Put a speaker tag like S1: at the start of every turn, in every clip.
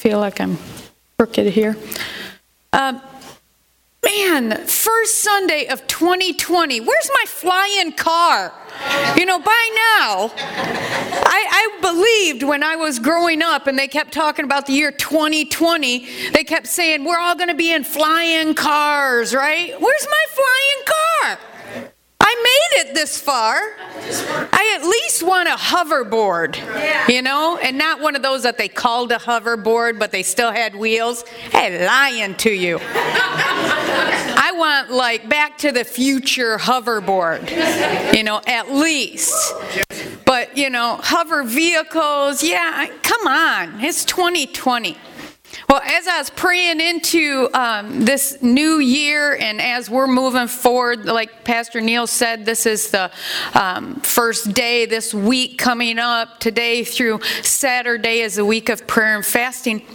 S1: feel like I'm crooked here. Um, man, first Sunday of 2020. Where's my flying car? You know, by now, I, I, believed when I was growing up and they kept talking about the year 2020, they kept saying, we're all going to be in flying cars, right? Where's my flying car? Made it this far. I at least want a hoverboard, you know, and not one of those that they called a hoverboard, but they still had wheels. Hey, lying to you. I want like back to the future hoverboard, you know, at least. But, you know, hover vehicles, yeah, come on, it's 2020. Well, as I was praying into um, this new year and as we're moving forward, like Pastor Neil said, this is the um, first day this week coming up. Today through Saturday is a week of prayer and fasting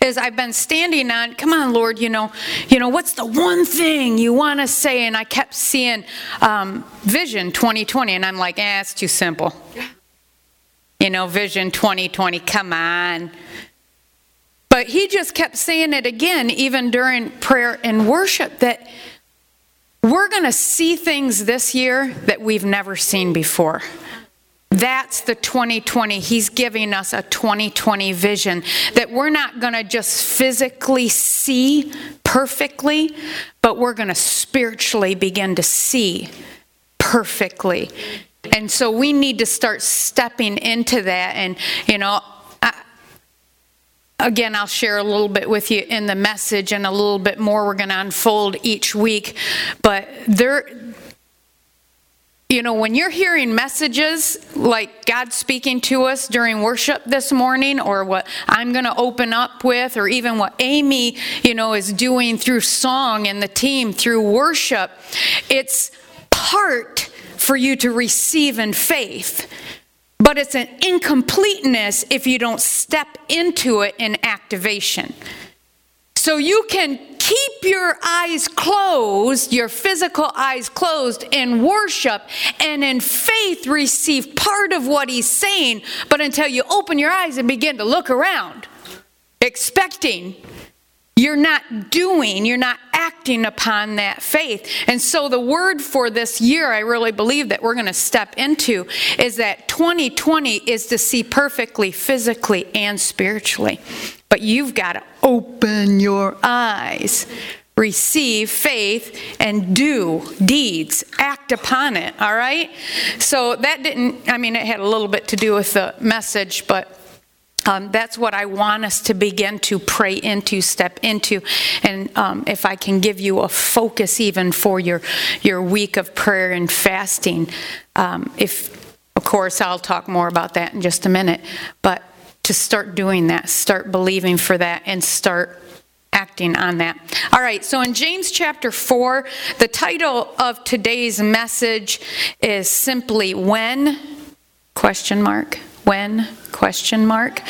S1: as I've been standing on, come on, Lord, you know, you know, what's the one thing you want to say? And I kept seeing um, Vision 2020, and I'm like, eh, it's too simple. You know, Vision 2020, come on. But he just kept saying it again, even during prayer and worship, that we're going to see things this year that we've never seen before. That's the 2020. He's giving us a 2020 vision that we're not going to just physically see perfectly, but we're going to spiritually begin to see perfectly. And so we need to start stepping into that. And, you know, Again, I'll share a little bit with you in the message and a little bit more we're going to unfold each week. But there, you know, when you're hearing messages like God speaking to us during worship this morning, or what I'm going to open up with, or even what Amy, you know, is doing through song and the team through worship, it's part for you to receive in faith. But it's an incompleteness if you don't step into it in activation. So you can keep your eyes closed, your physical eyes closed in worship and in faith receive part of what he's saying, but until you open your eyes and begin to look around, expecting you're not doing, you're not acting upon that faith. And so, the word for this year, I really believe that we're going to step into is that 2020 is to see perfectly, physically, and spiritually. But you've got to open your eyes, receive faith, and do deeds, act upon it, all right? So, that didn't, I mean, it had a little bit to do with the message, but um, that's what I want us to begin to pray into, step into. And um, if I can give you a focus even for your, your week of prayer and fasting, um, if, of course, I'll talk more about that in just a minute, but to start doing that, start believing for that, and start acting on that. All right, so in James chapter 4, the title of today's message is simply when question mark when question mark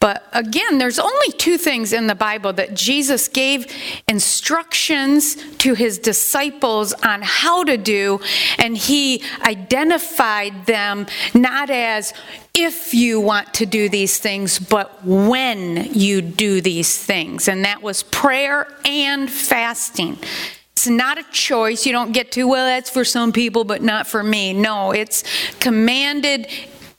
S1: but again there's only two things in the bible that jesus gave instructions to his disciples on how to do and he identified them not as if you want to do these things but when you do these things and that was prayer and fasting it's not a choice. You don't get to, well, that's for some people, but not for me. No, it's commanded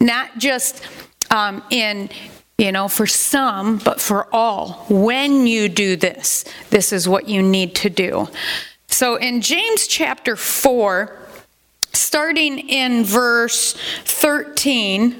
S1: not just um, in you know, for some, but for all. When you do this, this is what you need to do. So in James chapter 4, starting in verse 13,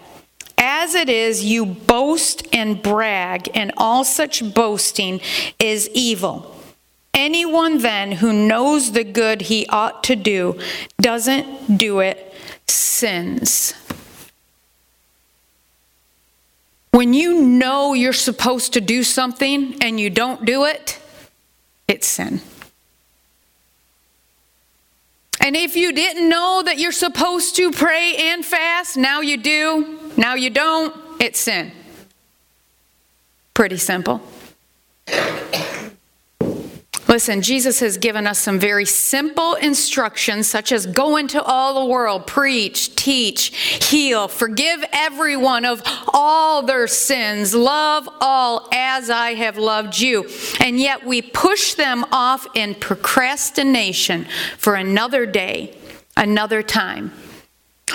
S1: As it is, you boast and brag, and all such boasting is evil. Anyone then who knows the good he ought to do doesn't do it sins. When you know you're supposed to do something and you don't do it, it's sin. And if you didn't know that you're supposed to pray and fast, now you do, now you don't, it's sin. Pretty simple. Listen, Jesus has given us some very simple instructions, such as go into all the world, preach, teach, heal, forgive everyone of all their sins, love all as I have loved you. And yet we push them off in procrastination for another day, another time.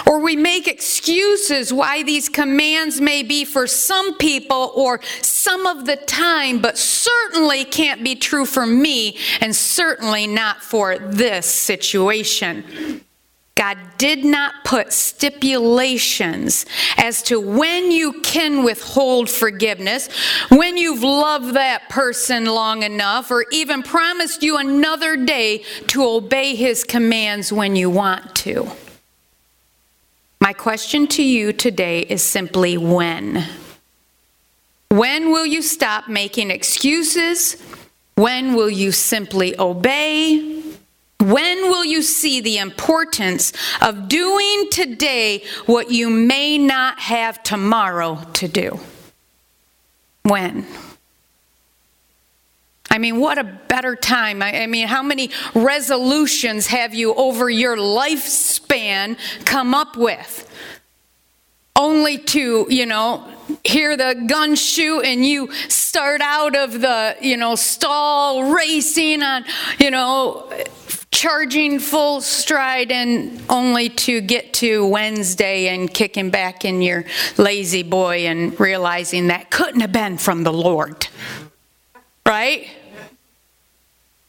S1: Or we make excuses why these commands may be for some people or some of the time, but certainly can't be true for me and certainly not for this situation. God did not put stipulations as to when you can withhold forgiveness, when you've loved that person long enough, or even promised you another day to obey his commands when you want to. My question to you today is simply when? When will you stop making excuses? When will you simply obey? When will you see the importance of doing today what you may not have tomorrow to do? When? I mean, what a better time. I, I, mean, how many resolutions have you over your lifespan come up with? Only to, you know, hear the gun shoot and you start out of the, you know, stall racing on, you know, charging full stride and only to get to Wednesday and kicking back in your La-Z-Boy and realizing that couldn't have been from the Lord. Right?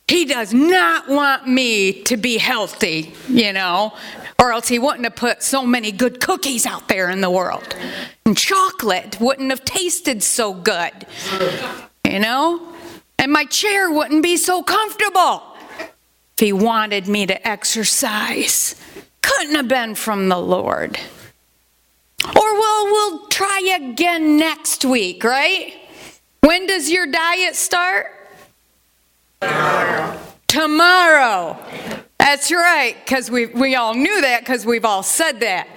S1: He does not want me to be healthy, you know, or else he wouldn't have put so many good cookies out there in the world. And chocolate wouldn't have tasted so good, you know? And my chair wouldn't be so comfortable if he wanted me to exercise. Couldn't have been from the Lord. Or we'll, we'll try again next week, right? When does your diet start? Tomorrow. That's right, because we, we all knew that because we've all said that.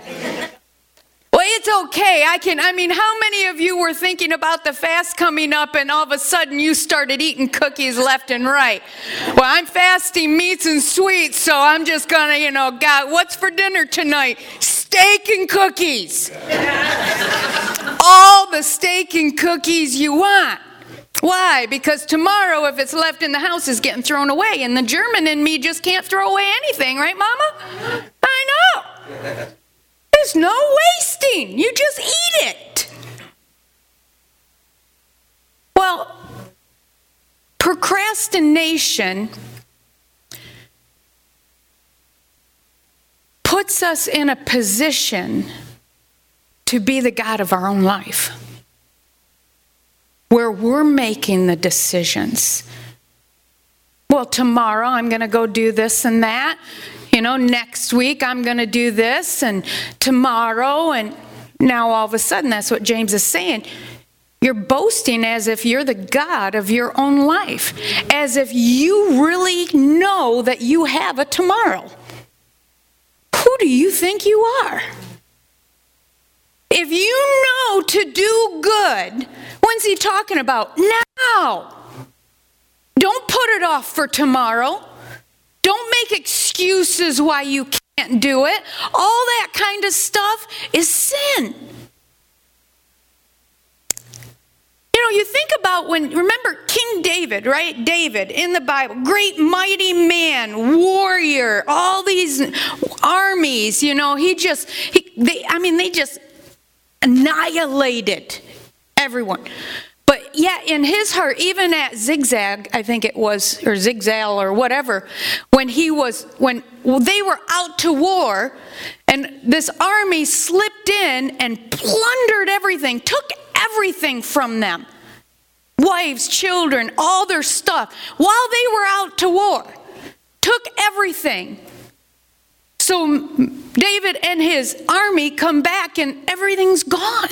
S1: Well, it's okay. I can, I mean, how many of you were thinking about the fast coming up and all of a sudden you started eating cookies left and right? Well, I'm fasting meats and sweets, so I'm just gonna, you know, God, what's for dinner tonight? Steak and cookies. all the steak and cookies you want. Why? Because tomorrow, if it's left in the house, is getting thrown away, and the German in me just can't throw away anything, right, Mama? I know. There's no wasting. You just eat it. Well, procrastination puts us in a position to be the God of our own life where we're making the decisions. Well, tomorrow I'm going to go do this and that. You know, next week I'm going to do this, and tomorrow, and now all of a sudden, that's what James is saying. You're boasting as if you're the God of your own life, as if you really know that you have a tomorrow. Who do you think you are? If you know to do good, when's he talking about? Now. Don't put it off for tomorrow. Don't make excuses why you can't do it. All that kind of stuff is sin. You know, you think about when, remember King David, right? David in the Bible, great mighty man, warrior, all these armies, you know, he just, he, they, I mean, they just annihilated everyone. But yet, in his heart, even at Zigzag, I think it was, or Zigzag or whatever, when he was, when they were out to war, and this army slipped in and plundered everything, took everything from them wives, children, all their stuff, while they were out to war, took everything. So David and his army come back and everything's gone.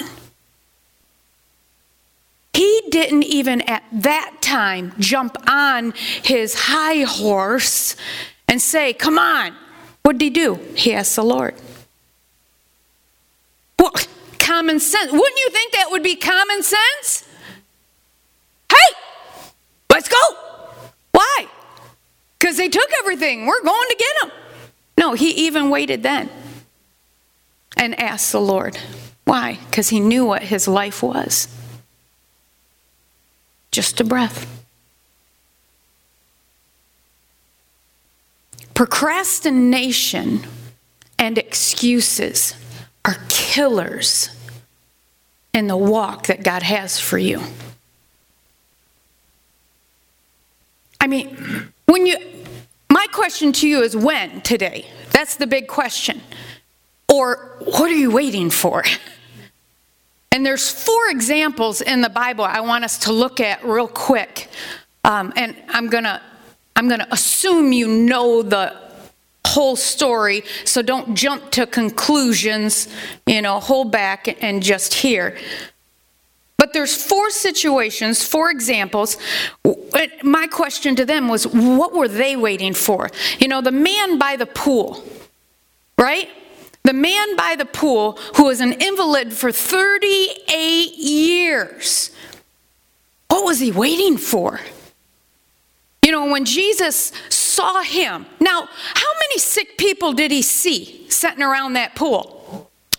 S1: He didn't even at that time jump on his high horse and say, Come on. What did he do? He asked the Lord. Well, common sense. Wouldn't you think that would be common sense? Hey, let's go. Why? Because they took everything. We're going to get them. No, he even waited then and asked the Lord. Why? Because he knew what his life was just a breath. Procrastination and excuses are killers in the walk that God has for you. I mean, when you, my question to you is when today? That's the big question. Or what are you waiting for? And there's four examples in the Bible I want us to look at real quick. Um, and I'm gonna I'm gonna assume you know the whole story, so don't jump to conclusions. You know, hold back and just hear. But there's four situations, four examples. My question to them was, what were they waiting for? You know, the man by the pool, right? The man by the pool who was an invalid for 38 years. What was he waiting for? You know, when Jesus saw him, now, how many sick people did he see sitting around that pool?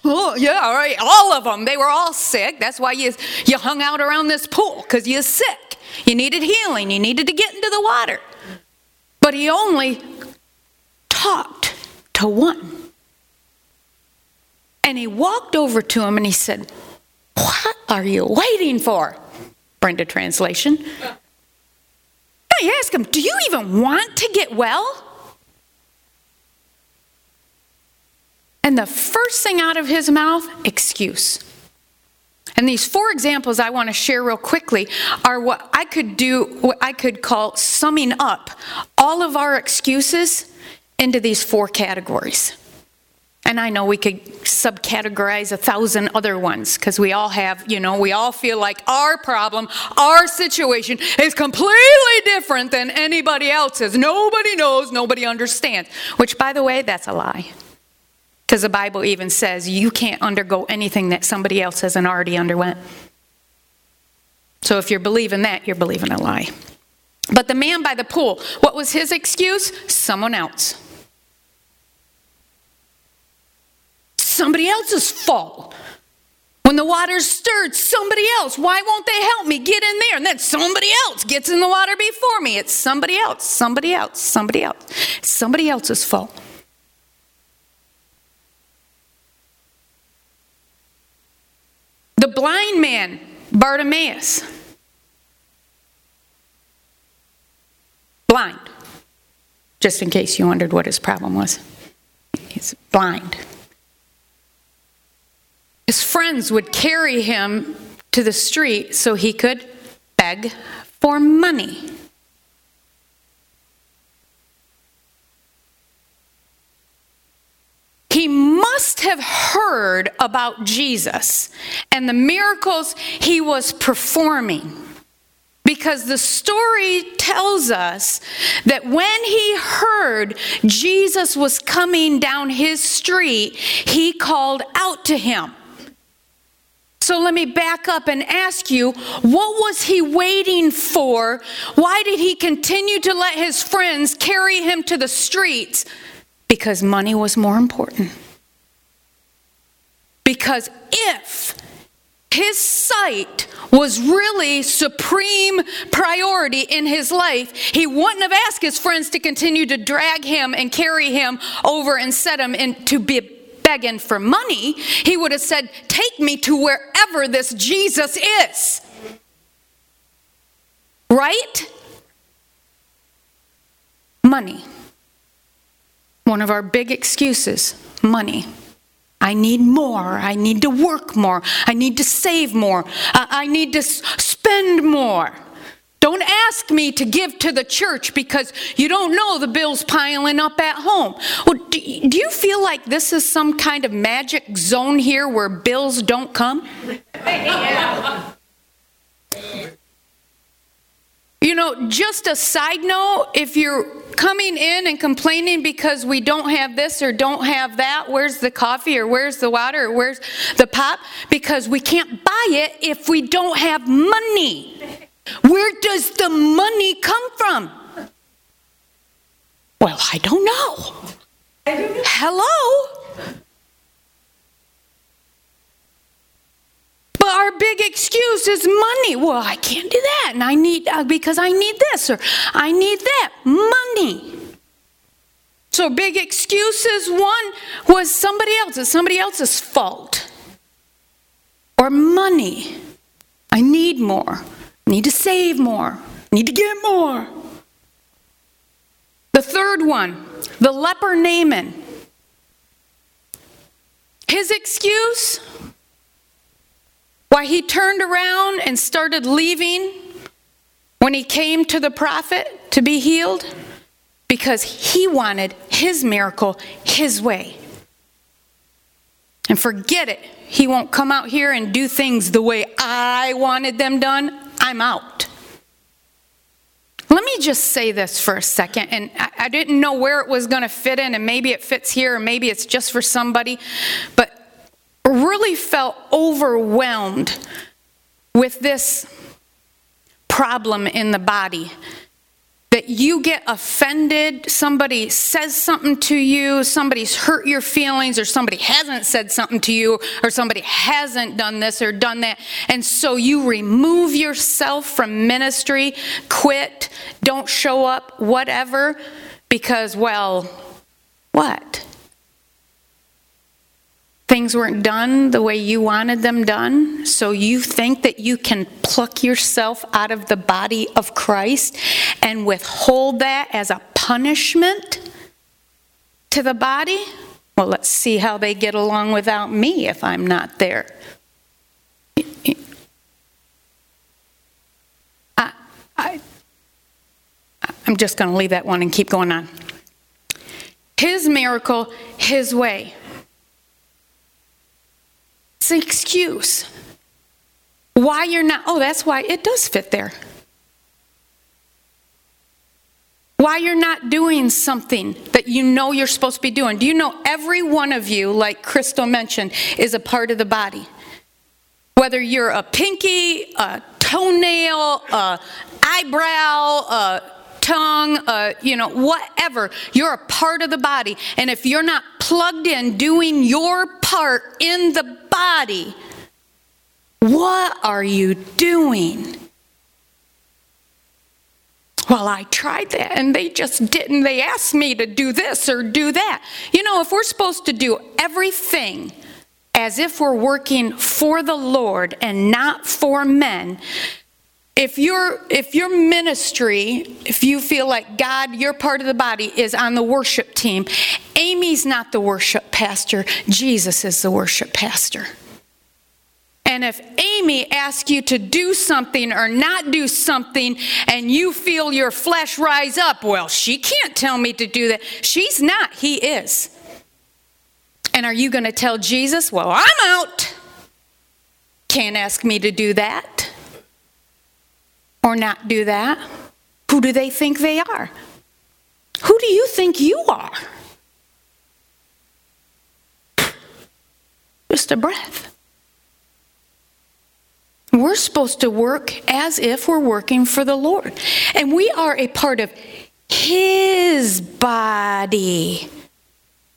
S1: Oh, yeah, all right, all of them. They were all sick. That's why you, you hung out around this pool, because you're sick. You needed healing, you needed to get into the water. But he only talked to one. And he walked over to him and he said, What are you waiting for? Brenda translation. I asked him, Do you even want to get well? And the first thing out of his mouth, excuse. And these four examples I want to share real quickly are what I could do, what I could call summing up all of our excuses into these four categories. And I know we could subcategorize a thousand other ones because we all have, you know, we all feel like our problem, our situation is completely different than anybody else's. Nobody knows, nobody understands. Which, by the way, that's a lie. Because the Bible even says you can't undergo anything that somebody else hasn't already underwent. So if you're believing that, you're believing a lie. But the man by the pool, what was his excuse? Someone else. somebody else's fault. When the water's stirred, somebody else. Why won't they help me get in there? And then somebody else gets in the water before me. It's somebody else, somebody else, somebody else. Somebody else's fault. The blind man, Bartimaeus. Blind. Just in case you wondered what his problem was. He's blind. His friends would carry him to the street so he could beg for money. He must have heard about Jesus and the miracles he was performing. Because the story tells us that when he heard Jesus was coming down his street, he called out to him. So let me back up and ask you what was he waiting for? Why did he continue to let his friends carry him to the streets? Because money was more important. Because if his sight was really supreme priority in his life, he wouldn't have asked his friends to continue to drag him and carry him over and set him into be begging for money, he would have said, Take me to wherever this Jesus is. Right? Money. One of our big excuses money. I need more. I need to work more. I need to save more. I need to spend more. Don't ask me to give to the church because you don't know the bills piling up at home. Well, do you feel like this is some kind of magic zone here where bills don't come? You know, just a side note if you're coming in and complaining because we don't have this or don't have that, where's the coffee or where's the water or where's the pop? Because we can't buy it if we don't have money. Where does the money come from? Well, I don't know. Hello? Our big excuse is money. Well, I can't do that, and I need uh, because I need this or I need that money. So big excuses. One was somebody else's, somebody else's fault, or money. I need more. I need to save more. I need to get more. The third one, the leper Naaman. His excuse why he turned around and started leaving when he came to the prophet to be healed? Because he wanted his miracle his way. And forget it, he won't come out here and do things the way I wanted them done. I'm out. Let me just say this for a second, and I, I didn't know where it was going to fit in, and maybe it fits here, or maybe it's just for somebody, but really felt overwhelmed with this problem in the body. That you get offended, somebody says something to you, somebody's hurt your feelings, or somebody hasn't said something to you, or somebody hasn't done this or done that. And so you remove yourself from ministry, quit, don't show up, whatever, because, well, what? Things weren't done the way you wanted them done, so you think that you can pluck yourself out of the body of Christ and withhold that as a punishment to the body? Well, let's see how they get along without me if I'm not there. I, I, I'm just going to leave that one and keep going on. His miracle, his way. It's an excuse. Why you're not, oh, that's why it does fit there. Why you're not doing something that you know you're supposed to be doing. Do you know every one of you, like Crystal mentioned, is a part of the body? Whether you're a pinky, a toenail, a eyebrow, a tongue, uh, you know, whatever. You're a part of the body. And if you're not plugged in doing your part in the body, what are you doing? Well, I tried that and they just didn't. They asked me to do this or do that. You know, if we're supposed to do everything as if we're working for the Lord and not for men, if your if your ministry if you feel like god your part of the body is on the worship team amy's not the worship pastor jesus is the worship pastor and if Amy asks you to do something or not do something and you feel your flesh rise up, well, she can't tell me to do that. She's not, he is. And are you going to tell Jesus, well, I'm out? Can't ask me to do that or not do that, who do they think they are? Who do you think you are? Just a breath. We're supposed to work as if we're working for the Lord. And we are a part of His body.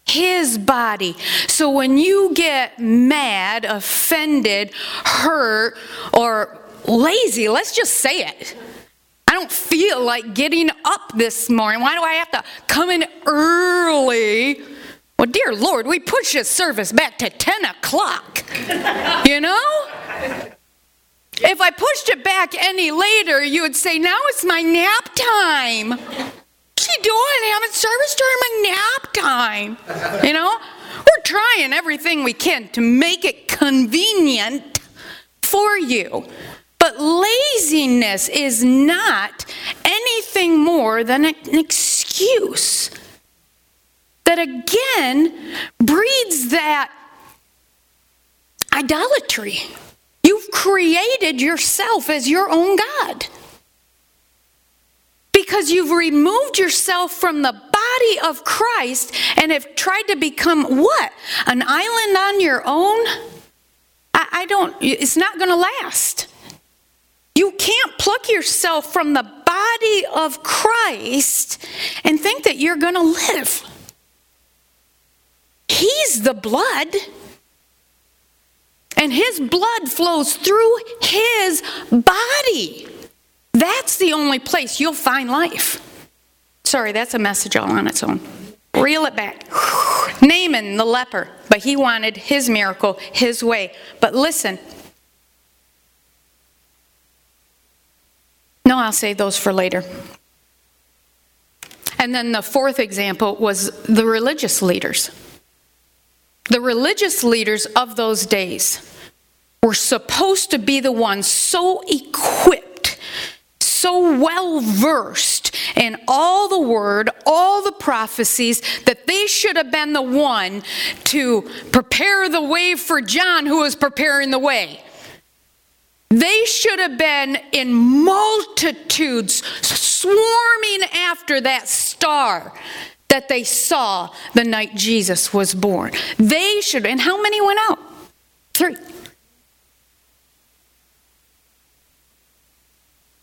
S1: His body. So when you get mad, offended, hurt, or lazy. Let's just say it. I don't feel like getting up this morning. Why do I have to come in early? Well, dear Lord, we push this service back to 10 o'clock. You know? If I pushed it back any later, you would say, now it's my nap time. What's she doing having service during my nap time? You know? We're trying everything we can to make it convenient for you. But laziness is not anything more than an excuse that again breeds that idolatry. You've created yourself as your own God. because you've removed yourself from the body of Christ and have tried to become what? An island on your own? I, I don't, it's not going to last. You can't pluck yourself from the body of Christ and think that you're going to live. He's the blood. And his blood flows through his body. That's the only place you'll find life. Sorry, that's a message all on its own. Reel it back. Naaman, the leper, but he wanted his miracle his way. But listen. No, I'll save those for later. And then the fourth example was the religious leaders. The religious leaders of those days were supposed to be the ones so equipped, so well versed in all the word, all the prophecies, that they should have been the one to prepare the way for John, who was preparing the way. They should have been in multitudes swarming after that star that they saw the night Jesus was born. They should, and how many went out? Three.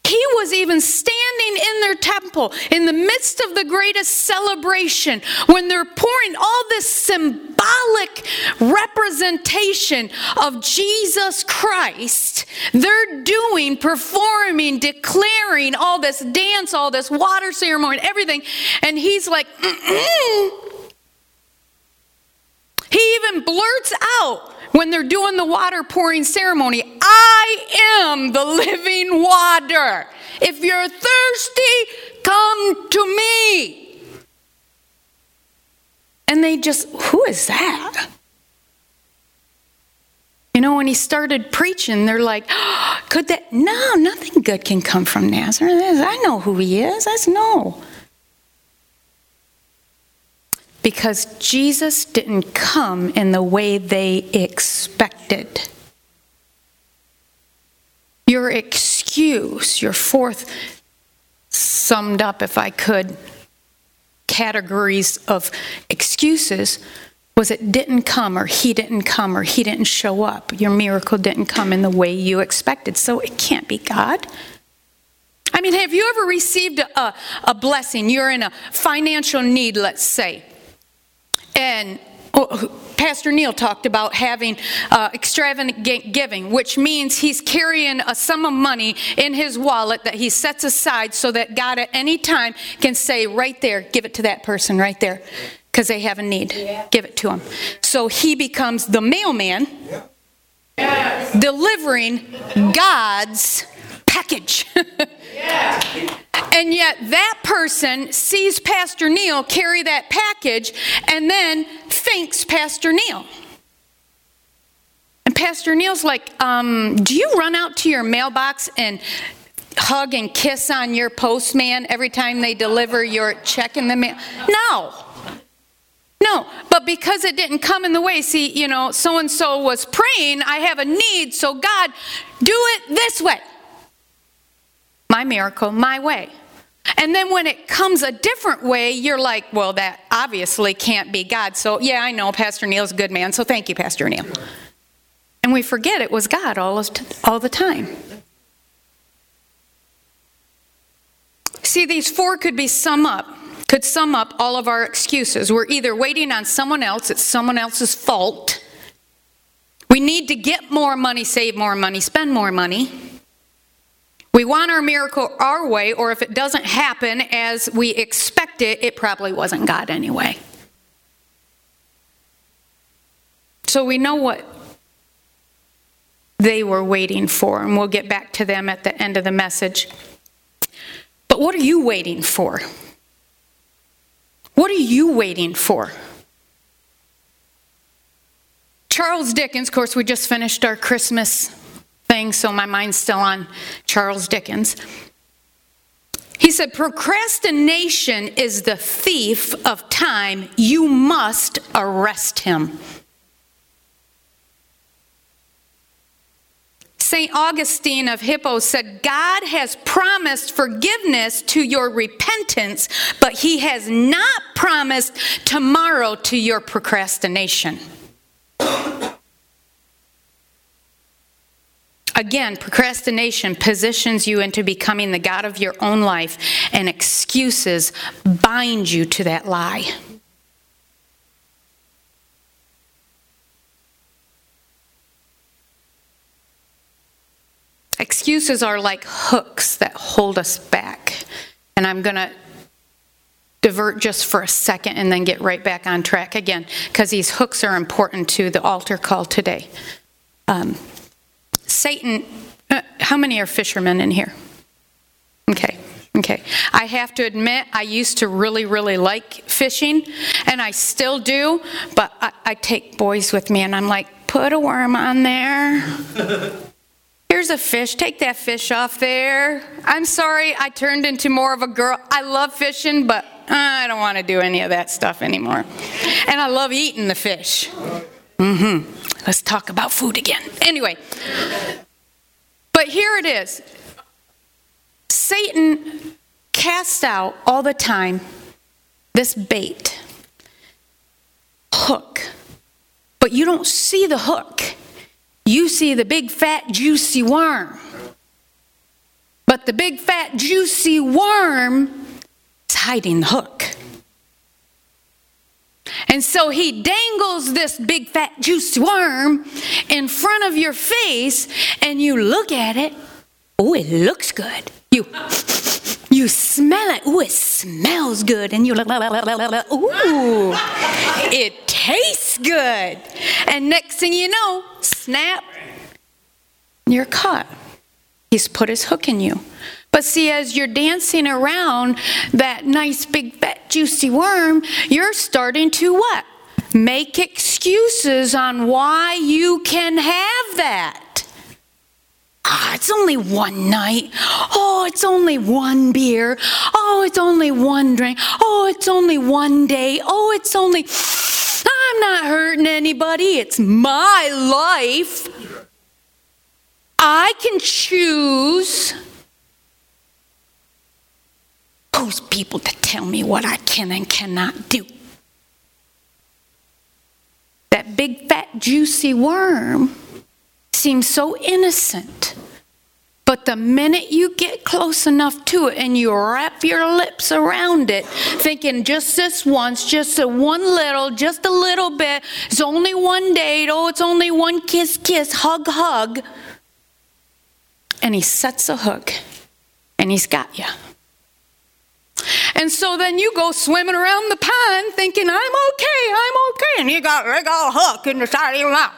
S1: He was even standing in their temple in the midst of the greatest celebration when they're pouring all this symbolic representation of Jesus Christ. They're doing, performing, declaring all this dance, all this water ceremony, everything. And he's like, Mm-mm. he even blurts out when they're doing the water pouring ceremony, I am the living water. If you're thirsty, come to me. And they just, who is that? You know, when he started preaching, they're like, oh, could that? No, nothing good can come from Nazareth. I know who he is. That's know because Jesus didn't come in the way they expected. Your excuse, your fourth summed up, if I could, categories of excuses was it didn't come or he didn't come or he didn't show up. Your miracle didn't come in the way you expected. So it can't be God. I mean, have you ever received a, a blessing? You're in a financial need, let's say and oh, Pastor Neil talked about having uh, extravagant giving, which means he's carrying a sum of money in his wallet that he sets aside so that God at any time can say, right there, give it to that person right there, because they have a need. Yeah. Give it to him. So he becomes the mailman. Yeah. Yes. delivering God's package. yeah. And yet that person sees Pastor Neil carry that package and then thanks Pastor Neil. And Pastor Neil's like, um, Do you run out to your mailbox and hug and kiss on your postman every time they deliver your check in the mail? No. No, but because it didn't come in the way, see, you know, so and so was praying, I have a need, so God, do it this way my miracle my way. And then when it comes a different way, you're like, well, that obviously can't be God. So, yeah, I know Pastor Neil's a good man, so thank you, Pastor Neil. And we forget it was God all, all the time. See, these four could be sum up, could sum up all of our excuses. We're either waiting on someone else, it's someone else's fault. We need to get more money, save more money, spend more money. We want our miracle our way, or if it doesn't happen as we expect it, it probably wasn't God anyway. So we know what they were waiting for, and we'll get back to them at the end of the message. But what are you waiting for? What are you waiting for? Charles Dickens, of course, we just finished our Christmas thing, so my mind's still on Charles Dickens. He said, Procrastination is the thief of time. You must arrest him. St. Augustine of Hippo said, God has promised forgiveness to your repentance, but he has not promised tomorrow to your procrastination. Again, procrastination positions you into becoming the God of your own life, and excuses bind you to that lie. Excuses are like hooks that hold us back. And I'm going to divert just for a second and then get right back on track again, because these hooks are important to the altar call today. Um, Satan, uh, how many are fishermen in here? Okay. Okay. I have to admit, I used to really, really like fishing, and I still do, but I, I take boys with me, and I'm like, put a worm on there. Here's a fish. Take that fish off there. I'm sorry, I turned into more of a girl. I love fishing, but I don't want to do any of that stuff anymore. And I love eating the fish. Mm hmm. Let's talk about food again. Anyway, but here it is Satan casts out all the time this bait, hook, but you don't see the hook. You see the big fat juicy worm. But the big fat juicy worm is hiding the hook. And so he dangles this big fat juicy worm in front of your face, and you look at it. Oh, it looks good. You you smell it. Oh, it smells good. And you're like, ooh, it tastes good. And next thing you know, snap, you're caught. He's put his hook in you. But see, as you're dancing around that nice big fat juicy worm, you're starting to what? Make excuses on why you can have that. Ah, it's only one night. Oh, it's only one beer. Oh, it's only one drink. Oh, it's only one day. Oh, it's only. I'm not hurting anybody. It's my life. I can choose who's people to tell me what I can and cannot do. That big fat juicy worm seems so innocent. But the minute you get close enough to it and you wrap your lips around it, thinking just this once, just a one little, just a little bit, it's only one date, oh, it's only one kiss, kiss, hug, hug. And he sets a hook and he's got you. And so then you go swimming around the pond thinking, I'm okay, I'm okay. And you got a big old hook in the side of your mouth.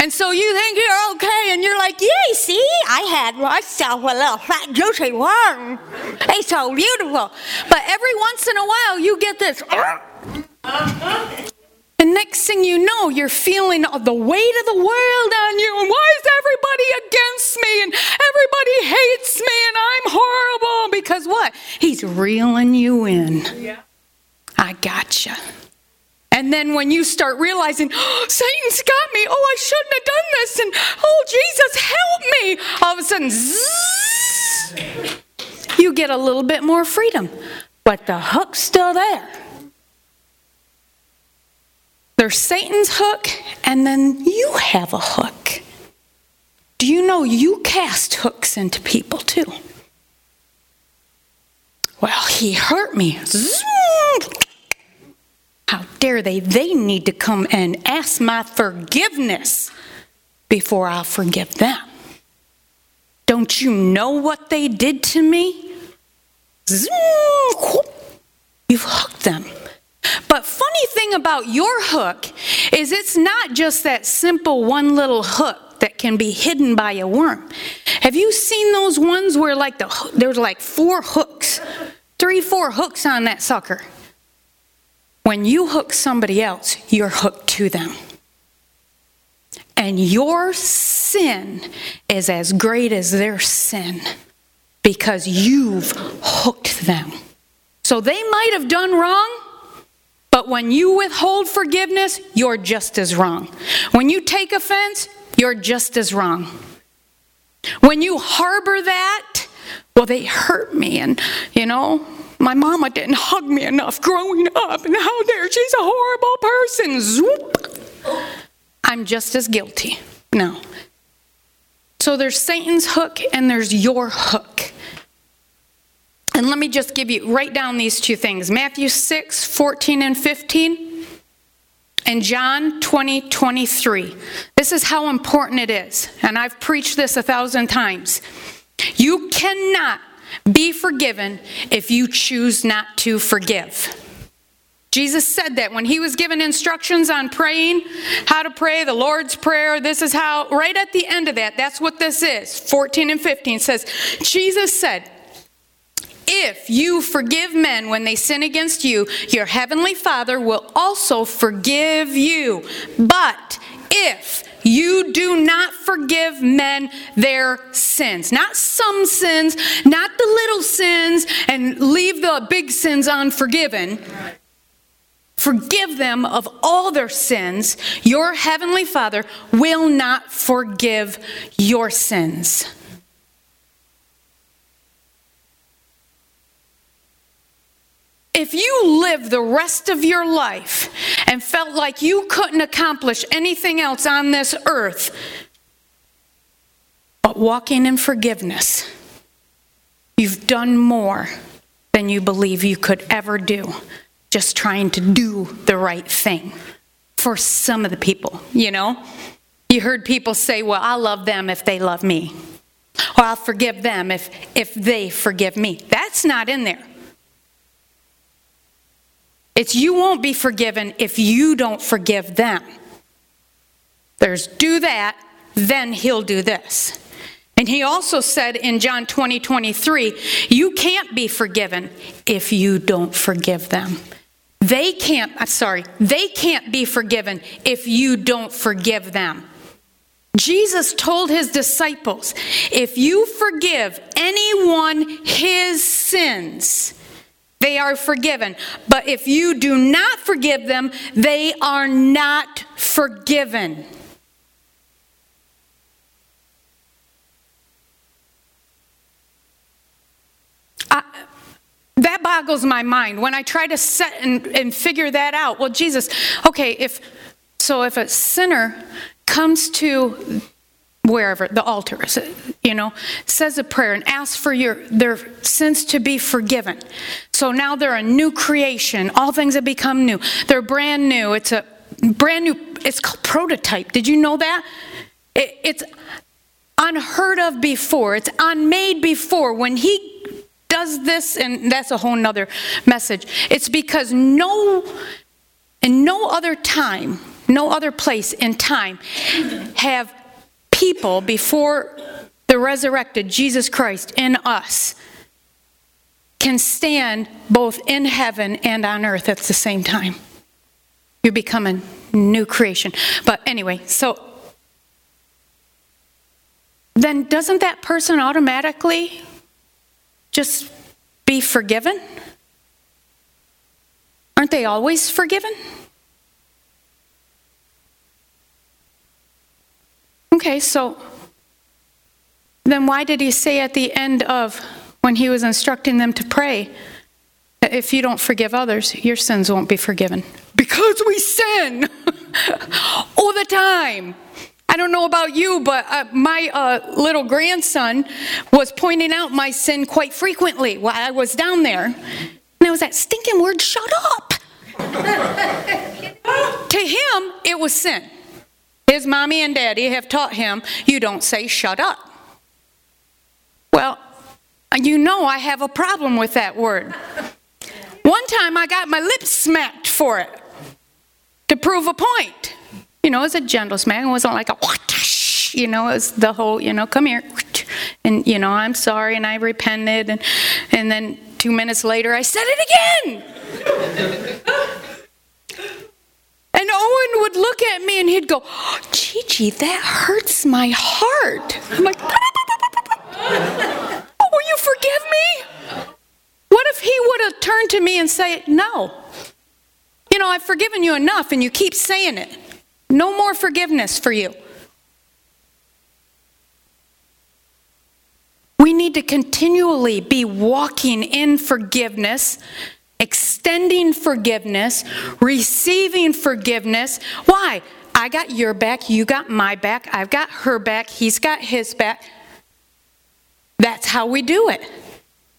S1: And so you think you're okay, and you're like, yay, see, I had myself a little fat, juicy worm. It's so beautiful. But every once in a while, you get this. And next thing you know, you're feeling the weight of the world on you. And why is everybody against me? And everybody hates me, and I'm horrible. Because what? He's reeling you in. Yeah. I gotcha. And then when you start realizing, oh, Satan's got me, oh, I shouldn't have done this, and oh, Jesus, help me, all of a sudden, zzz, you get a little bit more freedom. But the hook's still there. There's Satan's hook, and then you have a hook. Do you know you cast hooks into people too? Well, he hurt me. Zzz, how dare they? They need to come and ask my forgiveness before I'll forgive them. Don't you know what they did to me? You've hooked them. But funny thing about your hook is it's not just that simple one little hook that can be hidden by a worm. Have you seen those ones where like the there's like four hooks, three, four hooks on that sucker? When you hook somebody else, you're hooked to them. And your sin is as great as their sin because you've hooked them. So they might have done wrong, but when you withhold forgiveness, you're just as wrong. When you take offense, you're just as wrong. When you harbor that, well, they hurt me, and you know, my mama didn't hug me enough growing up, and how dare she's a horrible person. Zoop. I'm just as guilty. No. So there's Satan's hook and there's your hook. And let me just give you, write down these two things Matthew 6, 14 and 15, and John 20, 23. This is how important it is. And I've preached this a thousand times. You cannot be forgiven if you choose not to forgive. Jesus said that when he was given instructions on praying, how to pray, the Lord's Prayer, this is how, right at the end of that, that's what this is. 14 and 15 says, Jesus said, if you forgive men when they sin against you, your heavenly Father will also forgive you. But if you do not forgive men their sins, not some sins, not the little sins, and leave the big sins unforgiven. Forgive them of all their sins. Your heavenly Father will not forgive your sins. If you lived the rest of your life and felt like you couldn't accomplish anything else on this earth but walking in forgiveness, you've done more than you believe you could ever do just trying to do the right thing for some of the people, you know? You heard people say, Well, I'll love them if they love me. Or I'll forgive them if, if they forgive me. That's not in there. It's you won't be forgiven if you don't forgive them. There's do that, then he'll do this. And he also said in John 20, 23, you can't be forgiven if you don't forgive them. They can't, I'm sorry, they can't be forgiven if you don't forgive them. Jesus told his disciples, if you forgive anyone his sins, they are forgiven. But if you do not forgive them, they are not forgiven. I, that boggles my mind when I try to set and, and figure that out. Well, Jesus, okay, if so, if a sinner comes to wherever the altar is, you know says a prayer and asks for your their sins to be forgiven. So now they're a new creation. All things have become new. They're brand new. It's a brand new it's called prototype. Did you know that? It, it's unheard of before. It's unmade before. When he does this and that's a whole nother message. It's because no in no other time no other place in time have people before the resurrected Jesus Christ in us can stand both in heaven and on earth at the same time. You become a new creation. But anyway, so then doesn't that person automatically just be forgiven? Aren't they always forgiven? Okay, so then why did he say at the end of when he was instructing them to pray if you don't forgive others, your sins won't be forgiven? Because we sin all the time. I don't know about you, but uh, my uh, little grandson was pointing out my sin quite frequently while I was down there. And I was that stinking word, shut up. to him, it was sin. His mommy and daddy have taught him you don't say shut up. Well, you know I have a problem with that word. One time I got my lips smacked for it to prove a point. You know, it was a gentle smack. It wasn't like a whoosh, you know, it was the whole, you know, come here. And, you know, I'm sorry and I repented. And, and then two minutes later I said it again. Owen would look at me and he'd go, oh, Gigi, that hurts my heart. I'm like, oh, will you forgive me? What if he would have turned to me and said, No. You know, I've forgiven you enough and you keep saying it. No more forgiveness for you. We need to continually be walking in forgiveness extending forgiveness, receiving forgiveness. Why? I got your back, you got my back, I've got her back, he's got his back. That's how we do it.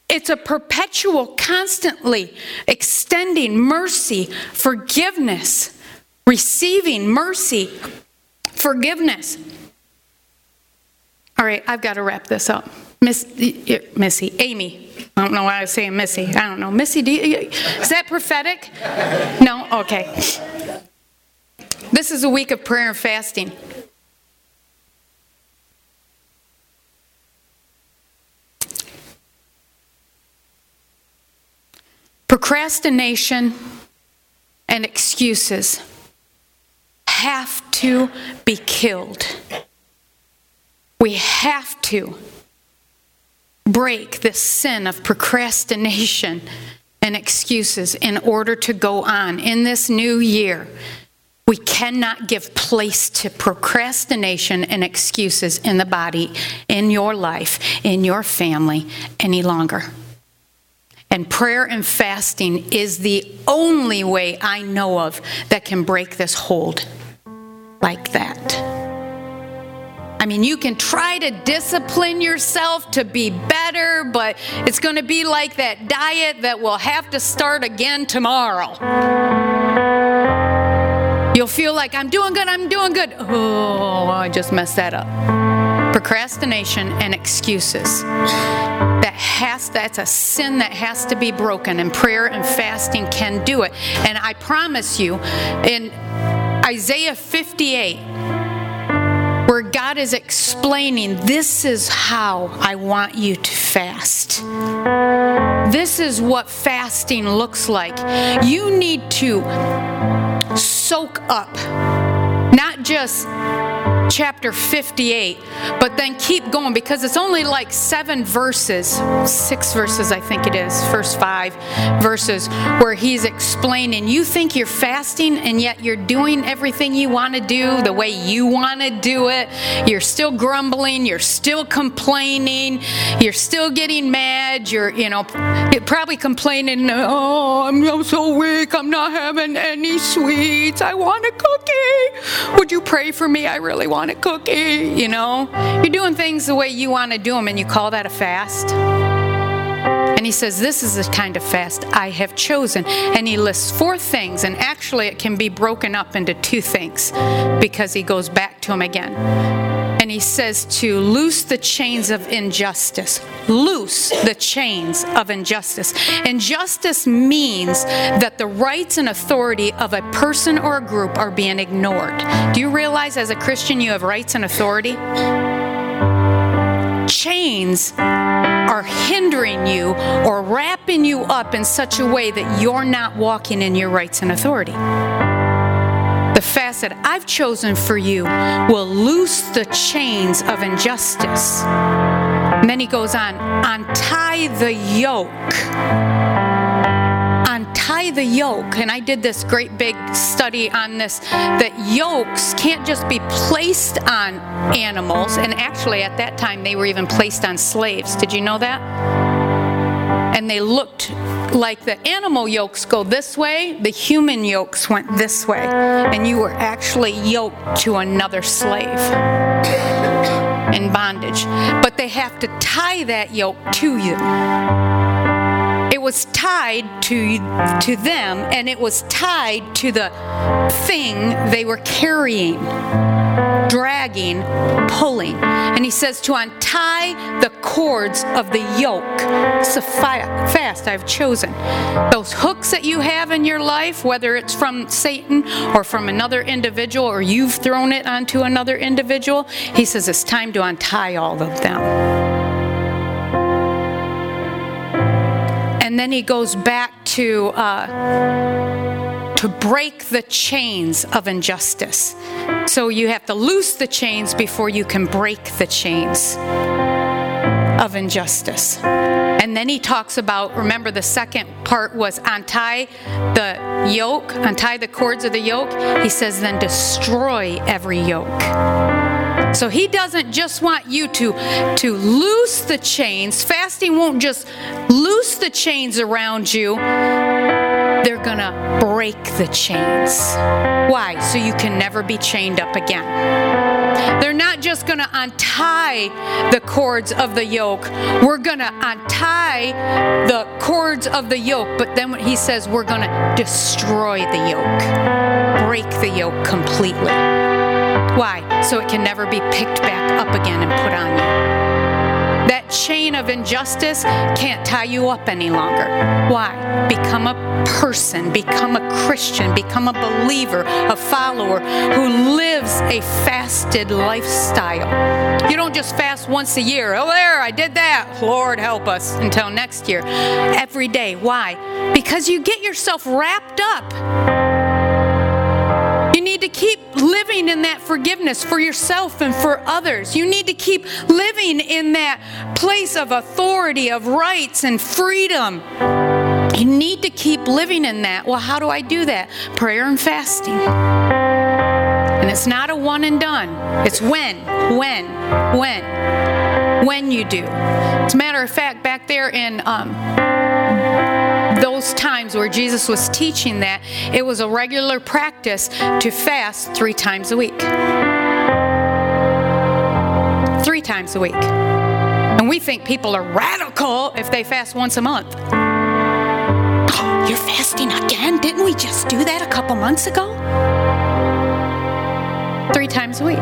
S1: It's a perpetual, constantly extending mercy, forgiveness, receiving mercy, forgiveness. All right, I've got to wrap this up. Miss, Missy, Amy. I don't know why I was saying Missy. I don't know. Missy, do you, is that prophetic? No? Okay. This is a week of prayer and fasting. Procrastination and excuses have to be killed. We have to break this sin of procrastination and excuses in order to go on in this new year. We cannot give place to procrastination and excuses in the body, in your life, in your family any longer. And prayer and fasting is the only way I know of that can break this hold like that. I mean, you can try to discipline yourself to be better, but it's going to be like that diet that will have to start again tomorrow. You'll feel like, I'm doing good, I'm doing good. Oh, I just messed that up. Procrastination and excuses that has that's a sin that has to be broken and prayer and fasting can do it and i promise you in isaiah 58 where god is explaining this is how i want you to fast. This is what fasting looks like. You need to soak up not just chapter 58, but then keep going because it's only like seven verses, six verses, I think it is, first five verses, where he's explaining you think you're fasting and yet you're doing everything you want to do the way you want to do it. You're still grumbling, you're still complaining, you're still getting mad, you're, you know, probably complaining, oh, I'm, I'm so weak, I'm not having any sweets, I want a cookie. Would you pray for me? I really want want a cookie, you know? You're doing things the way you want to do them, and you call that a fast? And he says, This is the kind of fast I have chosen. And he lists four things, and actually it can be broken up into two things because he goes back to them again and he says to loose the chains of injustice. Loose the chains of injustice. Injustice means that the rights and authority of a person or a group are being ignored. Do you realize as a Christian you have rights and authority? Chains are hindering you or wrapping you up in such a way that you're not walking in your rights and authority the fast that I've chosen for you will loose the chains of injustice. And then he goes on, untie the yoke. Untie the yoke. And I did this great big study on this that yokes can't just be placed on animals. And actually, at that time, they were even placed on slaves. Did you know that? And they looked like the animal yokes go this way, the human yokes went this way, and you were actually yoked to another slave in bondage. But they have to tie that yoke to you. It was tied to, to them, and it was tied to the thing they were carrying dragging, pulling. And he says to untie the cords of the yoke. So fast I've chosen. Those hooks that you have in your life, whether it's from Satan or from another individual or you've thrown it onto another individual, he says it's time to untie all of them. And then he goes back to uh, to break the chains of injustice. So you have to loose the chains before you can break the chains of injustice. And then he talks about, remember, the second part was untie the yoke, untie the cords of the yoke. He says, then destroy every yoke. So he doesn't just want you to, to loose the chains. Fasting won't just loose the chains around you. They're gonna break the chains. Why? So you can never be chained up again. They're not just going to untie the cords of the yoke. We're going to untie the cords of the yoke, but then he says we're going to destroy the yoke, break the yoke completely. Why? So it can never be picked back up again and put on you. That chain of injustice can't tie you up any longer. Why? Become a person, become a Christian, become a believer, a follower who lives a fasted lifestyle. You don't just fast once a year. Oh, there, I did that. Lord, help us until next year. Every day. Why? Because you get yourself wrapped up need to keep living in that forgiveness for yourself and for others. You need to keep living in that place of authority, of rights and freedom. You need to keep living in that. Well, how do I do that? Prayer and fasting. And it's not a one and done. It's when, when, when, when you do. As a matter of fact, back there in um, those times where Jesus was teaching that, it was a regular practice to fast three times a week. Three times a week. And we think people are radical if they fast once a month. Oh, you're fasting again? Didn't we just do that a couple months ago? Three times a week.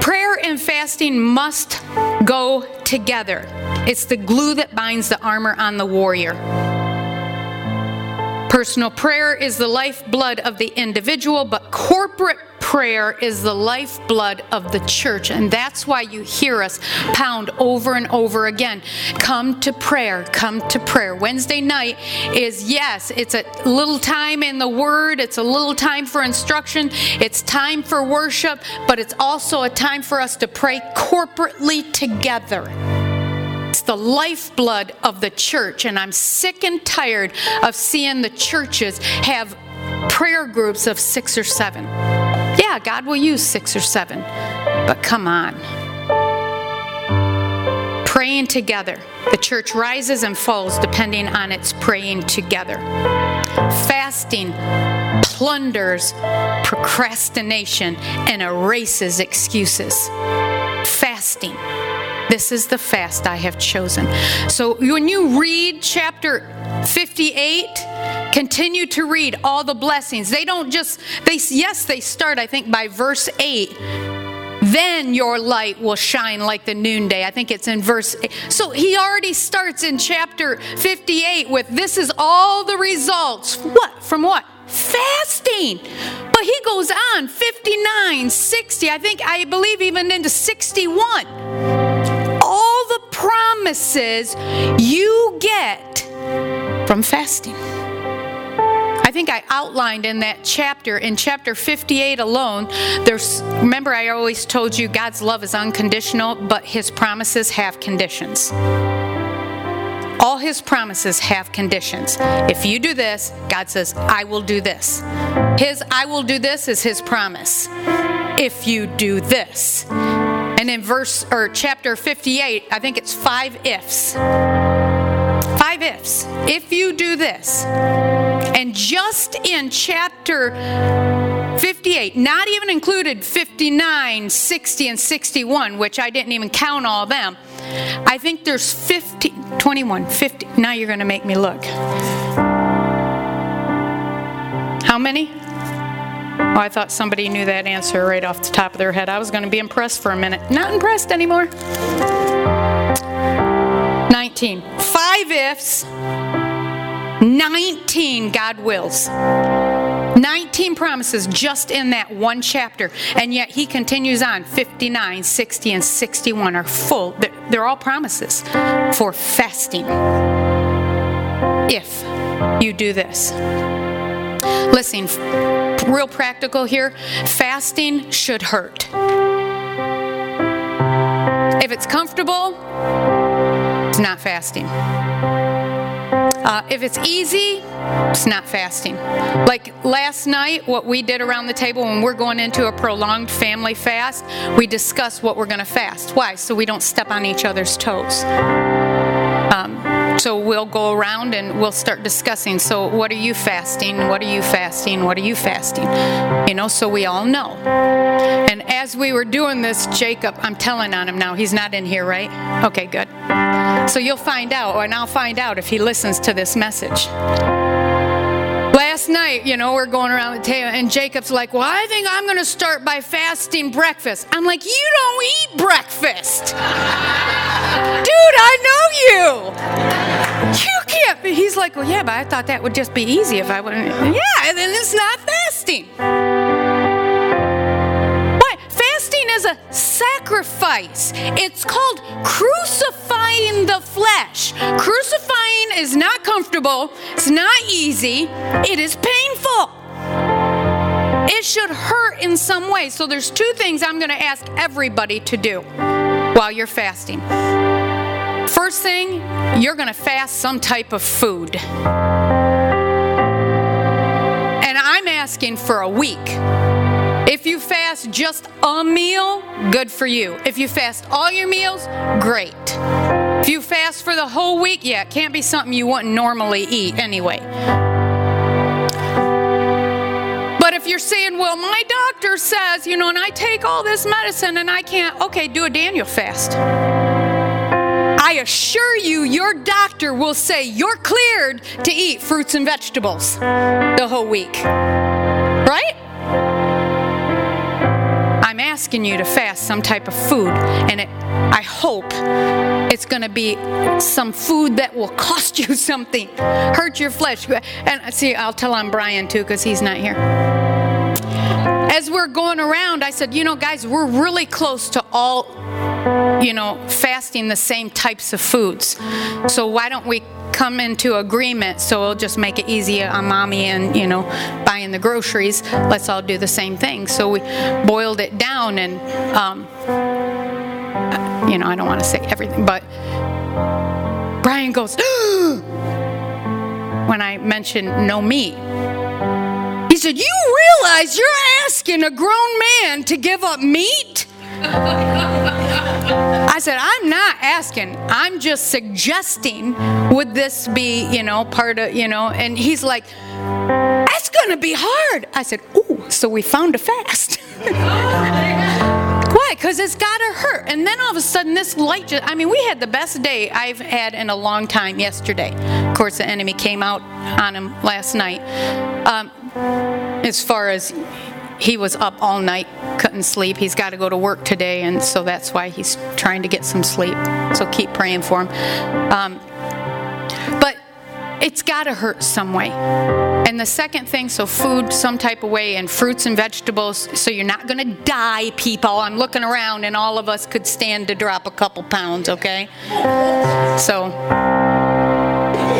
S1: Prayer and fasting must go together. It's the glue that binds the armor on the warrior. Personal prayer is the lifeblood of the individual, but corporate prayer is the lifeblood of the church. And that's why you hear us pound over and over again come to prayer, come to prayer. Wednesday night is, yes, it's a little time in the Word, it's a little time for instruction, it's time for worship, but it's also a time for us to pray corporately together. It's the lifeblood of the church, and I'm sick and tired of seeing the churches have prayer groups of six or seven. Yeah, God will use six or seven, but come on. Praying together. The church rises and falls depending on its praying together. Fasting plunders procrastination and erases excuses. Fasting this is the fast I have chosen. So when you read chapter 58, continue to read all the blessings. They don't just they yes, they start I think by verse 8 then your light will shine like the noonday. I think it's in verse. Eight. So he already starts in chapter 58 with this is all the results. What? From what? Fasting. But he goes on 59, 60, I think, I believe even into 61 the promises you get from fasting. I think I outlined in that chapter, in chapter 58 alone, there's, remember I always told you God's love is unconditional, but his promises have conditions. All his promises have conditions. If you do this, God says, I will do this. His I will do this is his promise. If you do this. And in verse or chapter 58, I think it's five ifs. Five ifs. If you do this. And just in chapter 58, not even included 59, 60, and 61, which I didn't even count all of them. I think there's 50, 21, 50. Now you're going to make me look. How many? I thought somebody knew that answer right off the top of their head. I was going to be impressed for a minute. Not impressed anymore. 19. Five ifs, 19 God wills. 19 promises just in that one chapter. And yet he continues on. 59, 60, and 61 are full. They're all promises for fasting. If you do this. Listen, real practical here fasting should hurt. If it's comfortable, it's not fasting. Uh, if it's easy, it's not fasting. Like last night, what we did around the table when we're going into a prolonged family fast, we discuss what we're going to fast. Why? So we don't step on each other's toes. So we'll go around and we'll start discussing. So, what are you fasting? What are you fasting? What are you fasting? You know, so we all know. And as we were doing this, Jacob, I'm telling on him now. He's not in here, right? Okay, good. So you'll find out, and I'll find out if he listens to this message. Last night, you know, we're going around the table, and Jacob's like, Well, I think I'm going to start by fasting breakfast. I'm like, You don't eat breakfast. Dude, I know you. You can't be. He's like, Well, yeah, but I thought that would just be easy if I wouldn't. Yeah, and then it's not fasting. What? Fasting is a sacrifice. It's called crucifying the flesh. Crucifying is not comfortable, it's not easy, it is painful. It should hurt in some way. So there's two things I'm going to ask everybody to do while you're fasting. First thing, you're going to fast some type of food. And I'm asking for a week. If you fast just a meal, good for you. If you fast all your meals, great. If you fast for the whole week, yeah, it can't be something you wouldn't normally eat anyway. If you're saying, well, my doctor says, you know, and I take all this medicine and I can't, okay, do a Daniel fast. I assure you, your doctor will say you're cleared to eat fruits and vegetables the whole week. Right? I'm asking you to fast some type of food, and it, I hope it's going to be some food that will cost you something, hurt your flesh. And see, I'll tell on Brian too, because he's not here. As we're going around, I said, you know, guys, we're really close to all, you know, fasting the same types of foods. So why don't we come into agreement? So it'll just make it easy on mommy and you know buying the groceries. Let's all do the same thing. So we boiled it down and um, you know i don't want to say everything but brian goes when i mentioned no meat he said you realize you're asking a grown man to give up meat I said, I'm not asking. I'm just suggesting, would this be, you know, part of, you know, and he's like, that's going to be hard. I said, ooh, so we found a fast. Why? Because it's got to hurt. And then all of a sudden, this light just, I mean, we had the best day I've had in a long time yesterday. Of course, the enemy came out on him last night. Um, as far as he was up all night, couldn't sleep. He's got to go to work today, and so that's why he's trying to get some sleep. So keep praying for him. Um, but it's got to hurt some way. And the second thing, so food some type of way, and fruits and vegetables, so you're not going to die, people. I'm looking around, and all of us could stand to drop a couple pounds, okay? So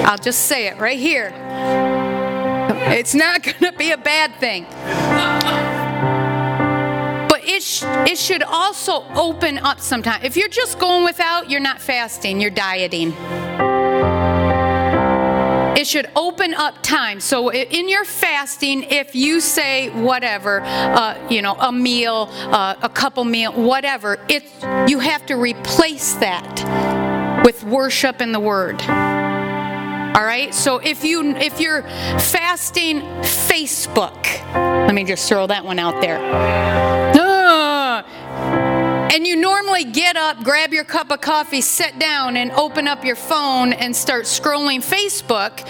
S1: I'll just say it right here. It's not going to be a bad thing But it, sh- it should also open up sometime. If you're just going without, you're not fasting, you're dieting. It should open up time. So in your fasting, if you say whatever, uh, you know, a meal, uh, a couple meal, whatever, it you have to replace that with worship and the Word. All right. So if you if you're fasting Facebook, let me just throw that one out there. Ah! And you normally get up, grab your cup of coffee, sit down, and open up your phone and start scrolling Facebook,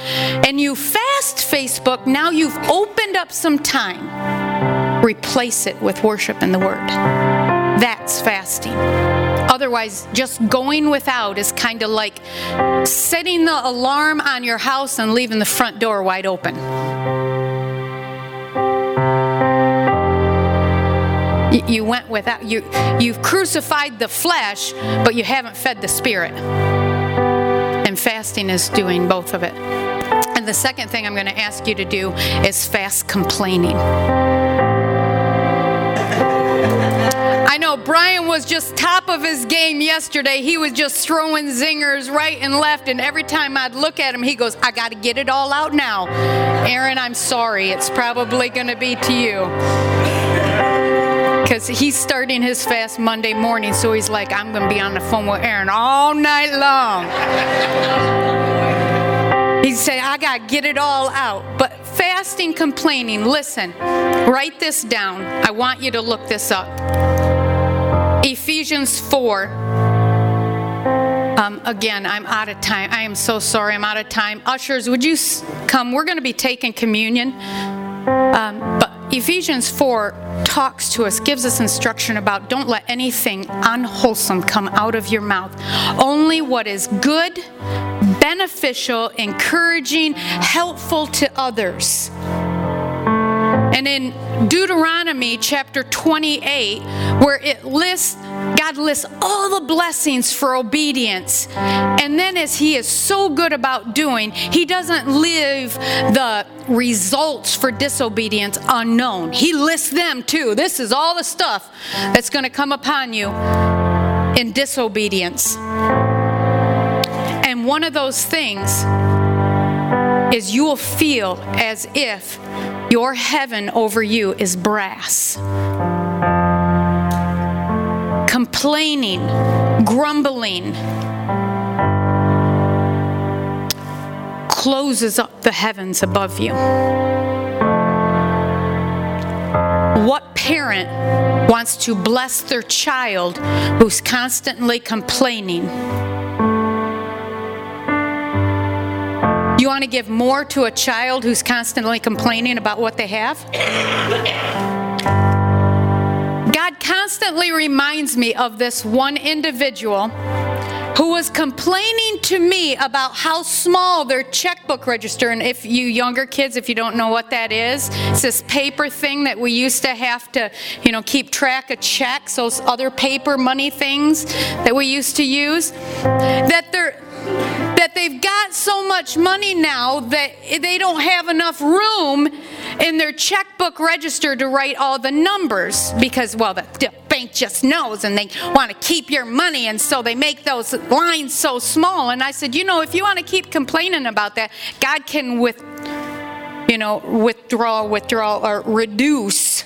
S1: and you fast Facebook, now you've opened up some time. Replace it with worship and the Word. That's fasting. Otherwise, just going without is kind of like setting the alarm on your house and leaving the front door wide open. You went without you you've crucified the flesh, but you haven't fed the spirit. And fasting is doing both of it. And the second thing I'm going to ask you to do is fast complaining. Know Brian was just top of his game yesterday. He was just throwing zingers right and left. And every time I'd look at him, he goes, I got to get it all out now. Aaron, I'm sorry. It's probably going to be to you. Because he's starting his fast Monday morning. So he's like, I'm going to be on the phone with Aaron all night long. He said, I got to get it all out. But fasting, complaining, listen, write this down. I want you to look this up. Ephesians 4. Um, again, I'm out of time. I am so sorry. I'm out of time. Ushers, would you come? We're going to be taking communion. Um, but Ephesians 4 talks to us, gives us instruction about don't let anything unwholesome come out of your mouth. Only what is good, beneficial, encouraging, helpful to others. And in Deuteronomy chapter 28, where it lists, God lists all the blessings for obedience. And then, as He is so good about doing, He doesn't leave the results for disobedience unknown. He lists them too. This is all the stuff that's going to come upon you in disobedience. And one of those things is you will feel as if your heaven over you is brass. Complaining, grumbling, closes up the heavens above you. What parent wants to bless their child who's constantly complaining? You want to give more to a child who's constantly complaining about what they have? God constantly reminds me of this one individual who was complaining to me about how small their checkbook register and if you younger kids if you don't know what that is it's this paper thing that we used to have to you know keep track of checks those other paper money things that we used to use that they're that they've got so much money now that they don't have enough room in their checkbook register to write all the numbers because, well, the, the bank just knows and they want to keep your money, and so they make those lines so small. And I said, you know, if you want to keep complaining about that, God can with you know, withdraw, withdraw, or reduce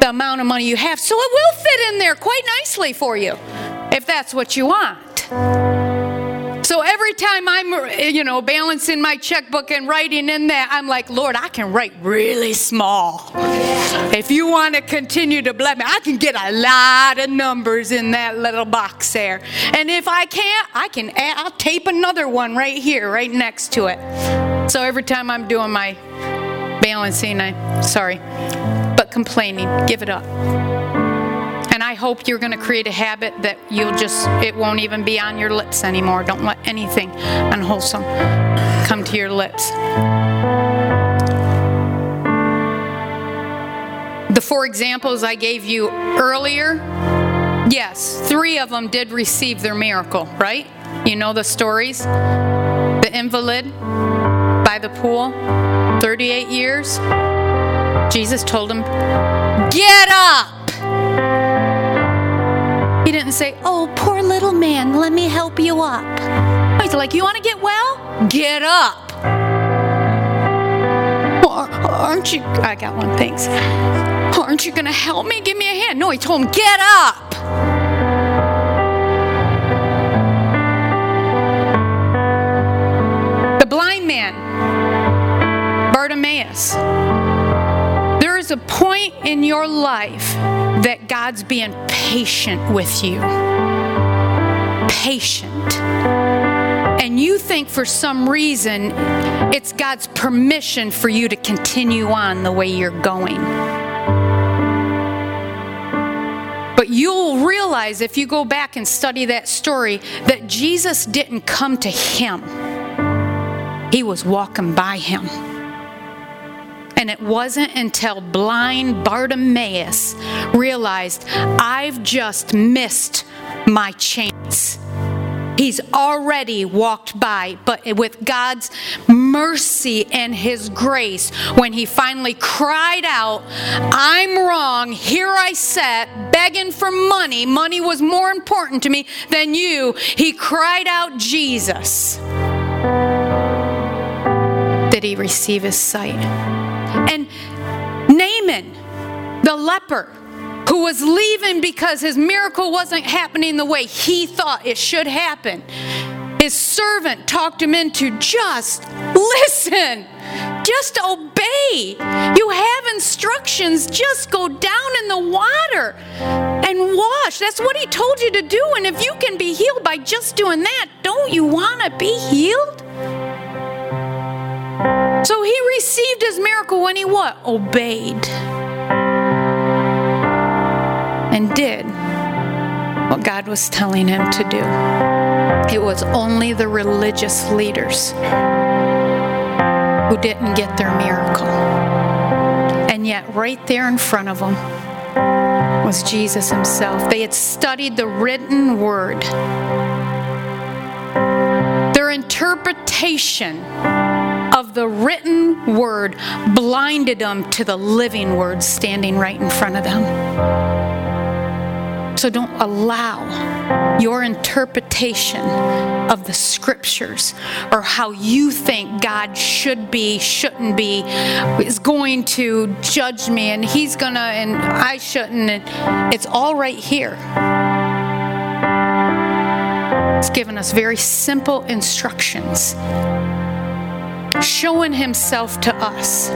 S1: the amount of money you have. So it will fit in there quite nicely for you if that's what you want. So every time I'm, uh, you know, balancing my checkbook and writing in that, I'm like, Lord, I can write really small. If you want to continue to bless me, I can get a lot of numbers in that little box there. And if I can't, I can, add, I'll tape another one right here, right next to it. So every time I'm doing my balancing, I'm sorry, but complaining, give it up. I hope you're going to create a habit that you'll just, it won't even be on your lips anymore. Don't let anything unwholesome come to your lips. The four examples I gave you earlier, yes, three of them did receive their miracle, right? You know the stories? The invalid by the pool, 38 years. Jesus told him, Get up! Didn't say, Oh, poor little man, let me help you up. He's like, You want to get well? Get up. Aren't you? I got one, thanks. Aren't you going to help me? Give me a hand. No, he told him, Get up. The blind man, Bartimaeus a point in your life that God's being patient with you. Patient. And you think for some reason it's God's permission for you to continue on the way you're going. But you'll realize if you go back and study that story that Jesus didn't come to him, he was walking by him. And it wasn't until blind Bartimaeus realized, I've just missed my chance. He's already walked by, but with God's mercy and His grace, when he finally cried out, I'm wrong, here I sat begging for money, money was more important to me than you, he cried out, Jesus. Did he receive his sight? And Naaman, the leper, who was leaving because his miracle wasn't happening the way he thought it should happen. His servant talked him into just listen, just obey. You have instructions, just go down in the water and wash. That's what he told you to do. And if you can be healed by just doing that, don't you want to be healed? So he received his miracle when he what? Obeyed and did what God was telling him to do. It was only the religious leaders who didn't get their miracle. And yet, right there in front of them was Jesus himself. They had studied the written word, their interpretation of the written word blinded them to the living word standing right in front of them. So don't allow your interpretation of the scriptures or how you think God should be, shouldn't be, is going to judge me and he's gonna and I shouldn't. And it's all right here. It's given us very simple instructions, showing himself to us.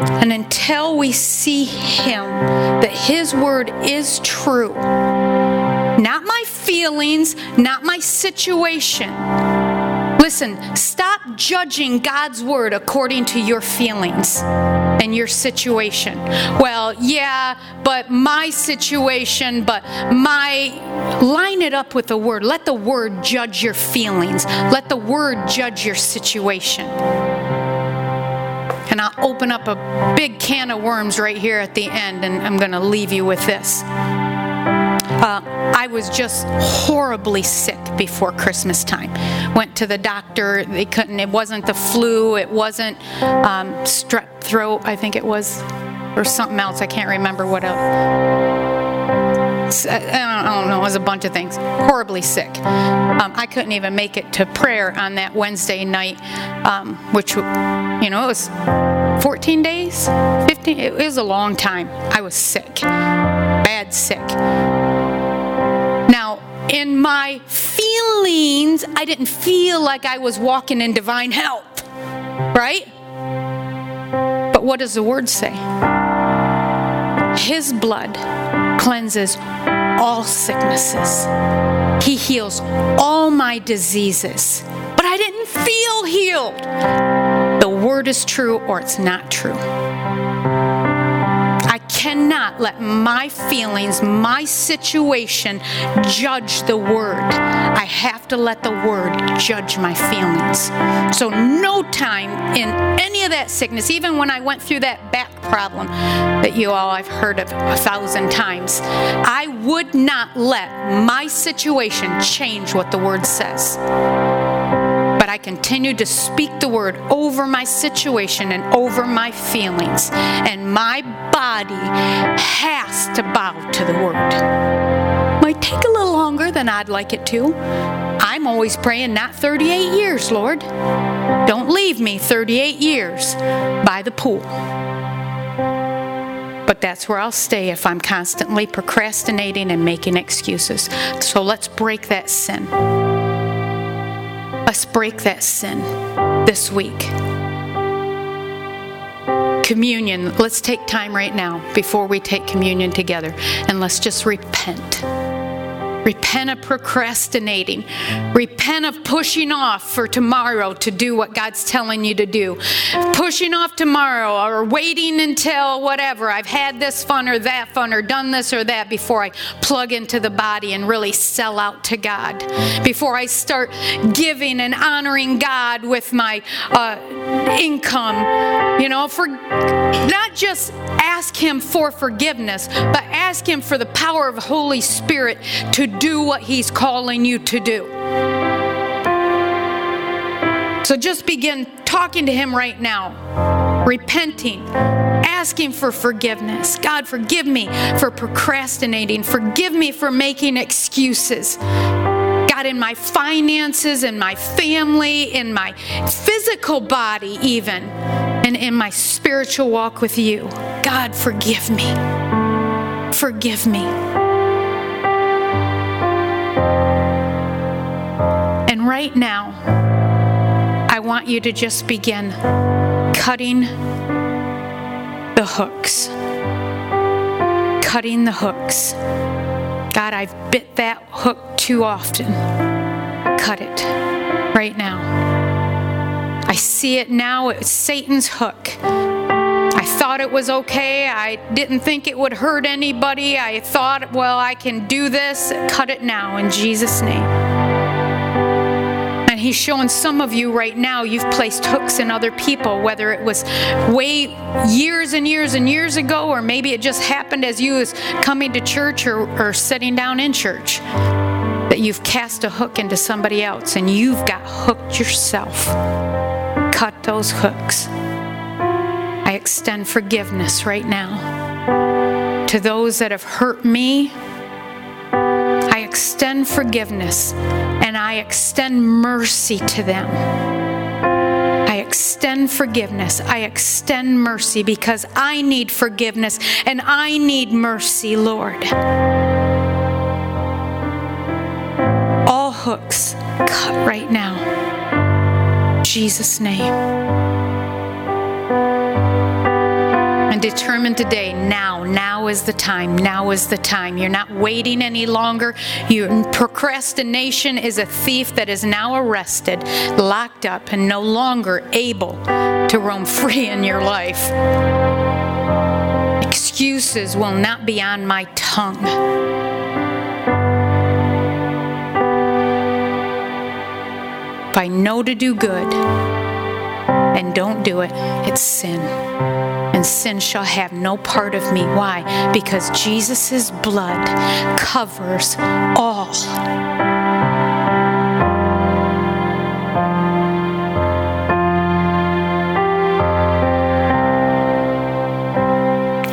S1: And until we see Him, that His word is true, not my feelings, not my situation. Listen, stop judging God's word according to your feelings and your situation. Well, yeah, but my situation, but my. Line it up with the word. Let the word judge your feelings, let the word judge your situation. And I'll open up a big can of worms right here at the end, and I'm going to leave you with this. Uh, I was just horribly sick before Christmas time. Went to the doctor. They couldn't. It wasn't the flu. It wasn't um, strep throat. I think it was, or something else. I can't remember what else. I don't know, it was a bunch of things. Horribly sick. Um, I couldn't even make it to prayer on that Wednesday night, um, which, you know, it was 14 days, 15, it was a long time. I was sick, bad sick. In my feelings, I didn't feel like I was walking in divine health, right? But what does the word say? His blood cleanses all sicknesses. He heals all my diseases. But I didn't feel healed. The word is true or it's not true cannot let my feelings, my situation judge the word. I have to let the word judge my feelings. So, no time in any of that sickness, even when I went through that back problem that you all I've heard of a thousand times, I would not let my situation change what the word says. I continued to speak the word over my situation and over my feelings. And my body has to bow to the word. Might take a little longer than I'd like it to. I'm always praying, not 38 years, Lord. Don't leave me 38 years by the pool. But that's where I'll stay if I'm constantly procrastinating and making excuses. So let's break that sin. Let's break that sin this week. Communion, let's take time right now before we take communion together and let's just repent. Repent of procrastinating. Repent of pushing off for tomorrow to do what God's telling you to do. Pushing off tomorrow or waiting until whatever. I've had this fun or that fun or done this or that before I plug into the body and really sell out to God. Before I start giving and honoring God with my uh, income. You know, for not just ask Him for forgiveness, but ask Him for the power of Holy Spirit to do what He's calling you to do. So just begin talking to Him right now, repenting, asking for forgiveness. God, forgive me for procrastinating. Forgive me for making excuses. God, in my finances, in my family, in my physical body, even, and in my spiritual walk with you. God, forgive me. Forgive me. Right now, I want you to just begin cutting the hooks. Cutting the hooks. God, I've bit that hook too often. Cut it right now. I see it now. It's Satan's hook. I thought it was okay. I didn't think it would hurt anybody. I thought, well, I can do this. Cut it now in Jesus' name. He's showing some of you right now, you've placed hooks in other people, whether it was way years and years and years ago, or maybe it just happened as you was coming to church or, or sitting down in church. That you've cast a hook into somebody else and you've got hooked yourself. Cut those hooks. I extend forgiveness right now to those that have hurt me. I extend forgiveness and I extend mercy to them. I extend forgiveness. I extend mercy because I need forgiveness and I need mercy, Lord. All hooks cut right now. Jesus' name and determine today, now, now is the time, now is the time. You're not waiting any longer. Your procrastination is a thief that is now arrested, locked up, and no longer able to roam free in your life. Excuses will not be on my tongue. If I know to do good and don't do it, it's sin and sin shall have no part of me. Why? Because Jesus' blood covers all.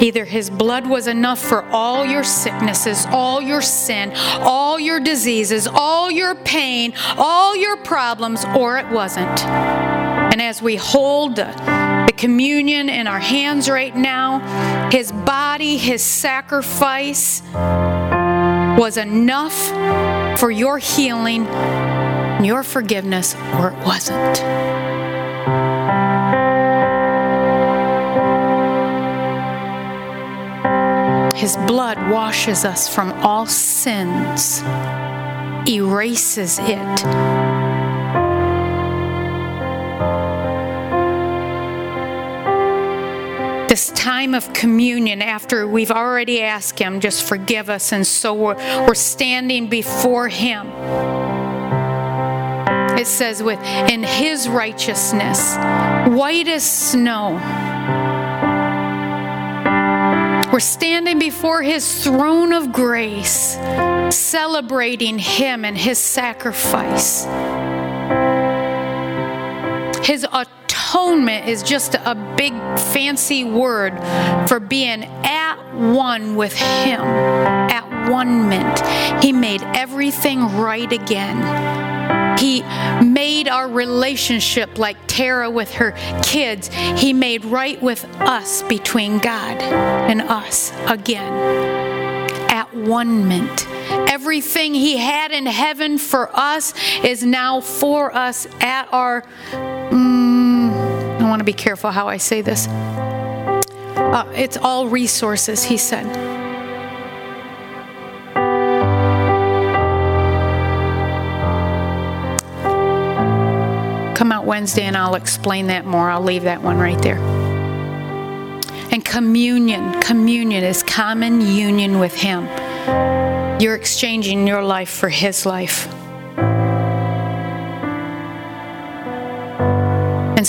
S1: Either his blood was enough for all your sicknesses, all your sin, all your diseases, all your pain, all your problems, or it wasn't. And as we hold the communion in our hands right now. His body, his sacrifice was enough for your healing, your forgiveness, or it wasn't. His blood washes us from all sins, erases it this time of communion after we've already asked Him, just forgive us, and so we're, we're standing before Him. It says, with in His righteousness, white as snow. We're standing before His throne of grace, celebrating Him and His sacrifice. His atonement is just a big fancy word for being at one with Him, at one mint. He made everything right again. He made our relationship like Tara with her kids. He made right with us between God and us again at one mint. Everything He had in heaven for us is now for us at our. I want to be careful how I say this. Uh, it's all resources, he said. Come out Wednesday and I'll explain that more. I'll leave that one right there. And communion, communion is common union with Him. You're exchanging your life for His life.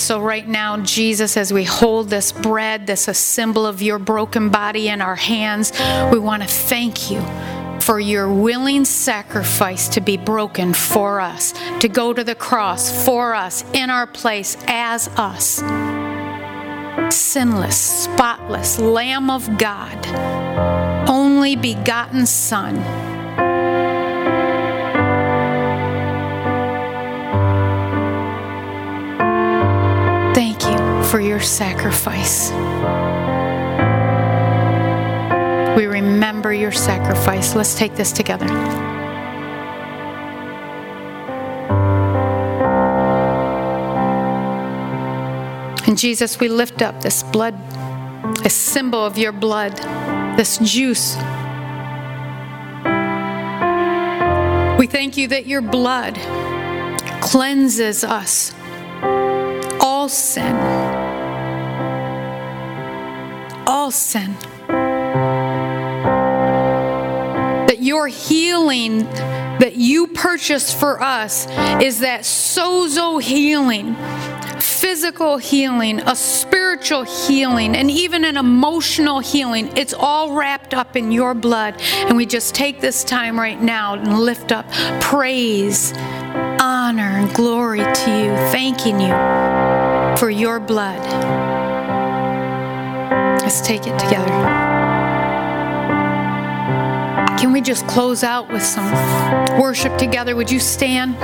S1: So, right now, Jesus, as we hold this bread, this a symbol of your broken body in our hands, we want to thank you for your willing sacrifice to be broken for us, to go to the cross for us, in our place, as us. Sinless, spotless Lamb of God, only begotten Son. For your sacrifice. We remember your sacrifice. Let's take this together. And Jesus, we lift up this blood, a symbol of your blood, this juice. We thank you that your blood cleanses us all sin. Sin. That your healing that you purchased for us is that sozo healing, physical healing, a spiritual healing, and even an emotional healing. It's all wrapped up in your blood. And we just take this time right now and lift up praise, honor, and glory to you, thanking you for your blood. Let's take it together. Can we just close out with some worship together? Would you stand?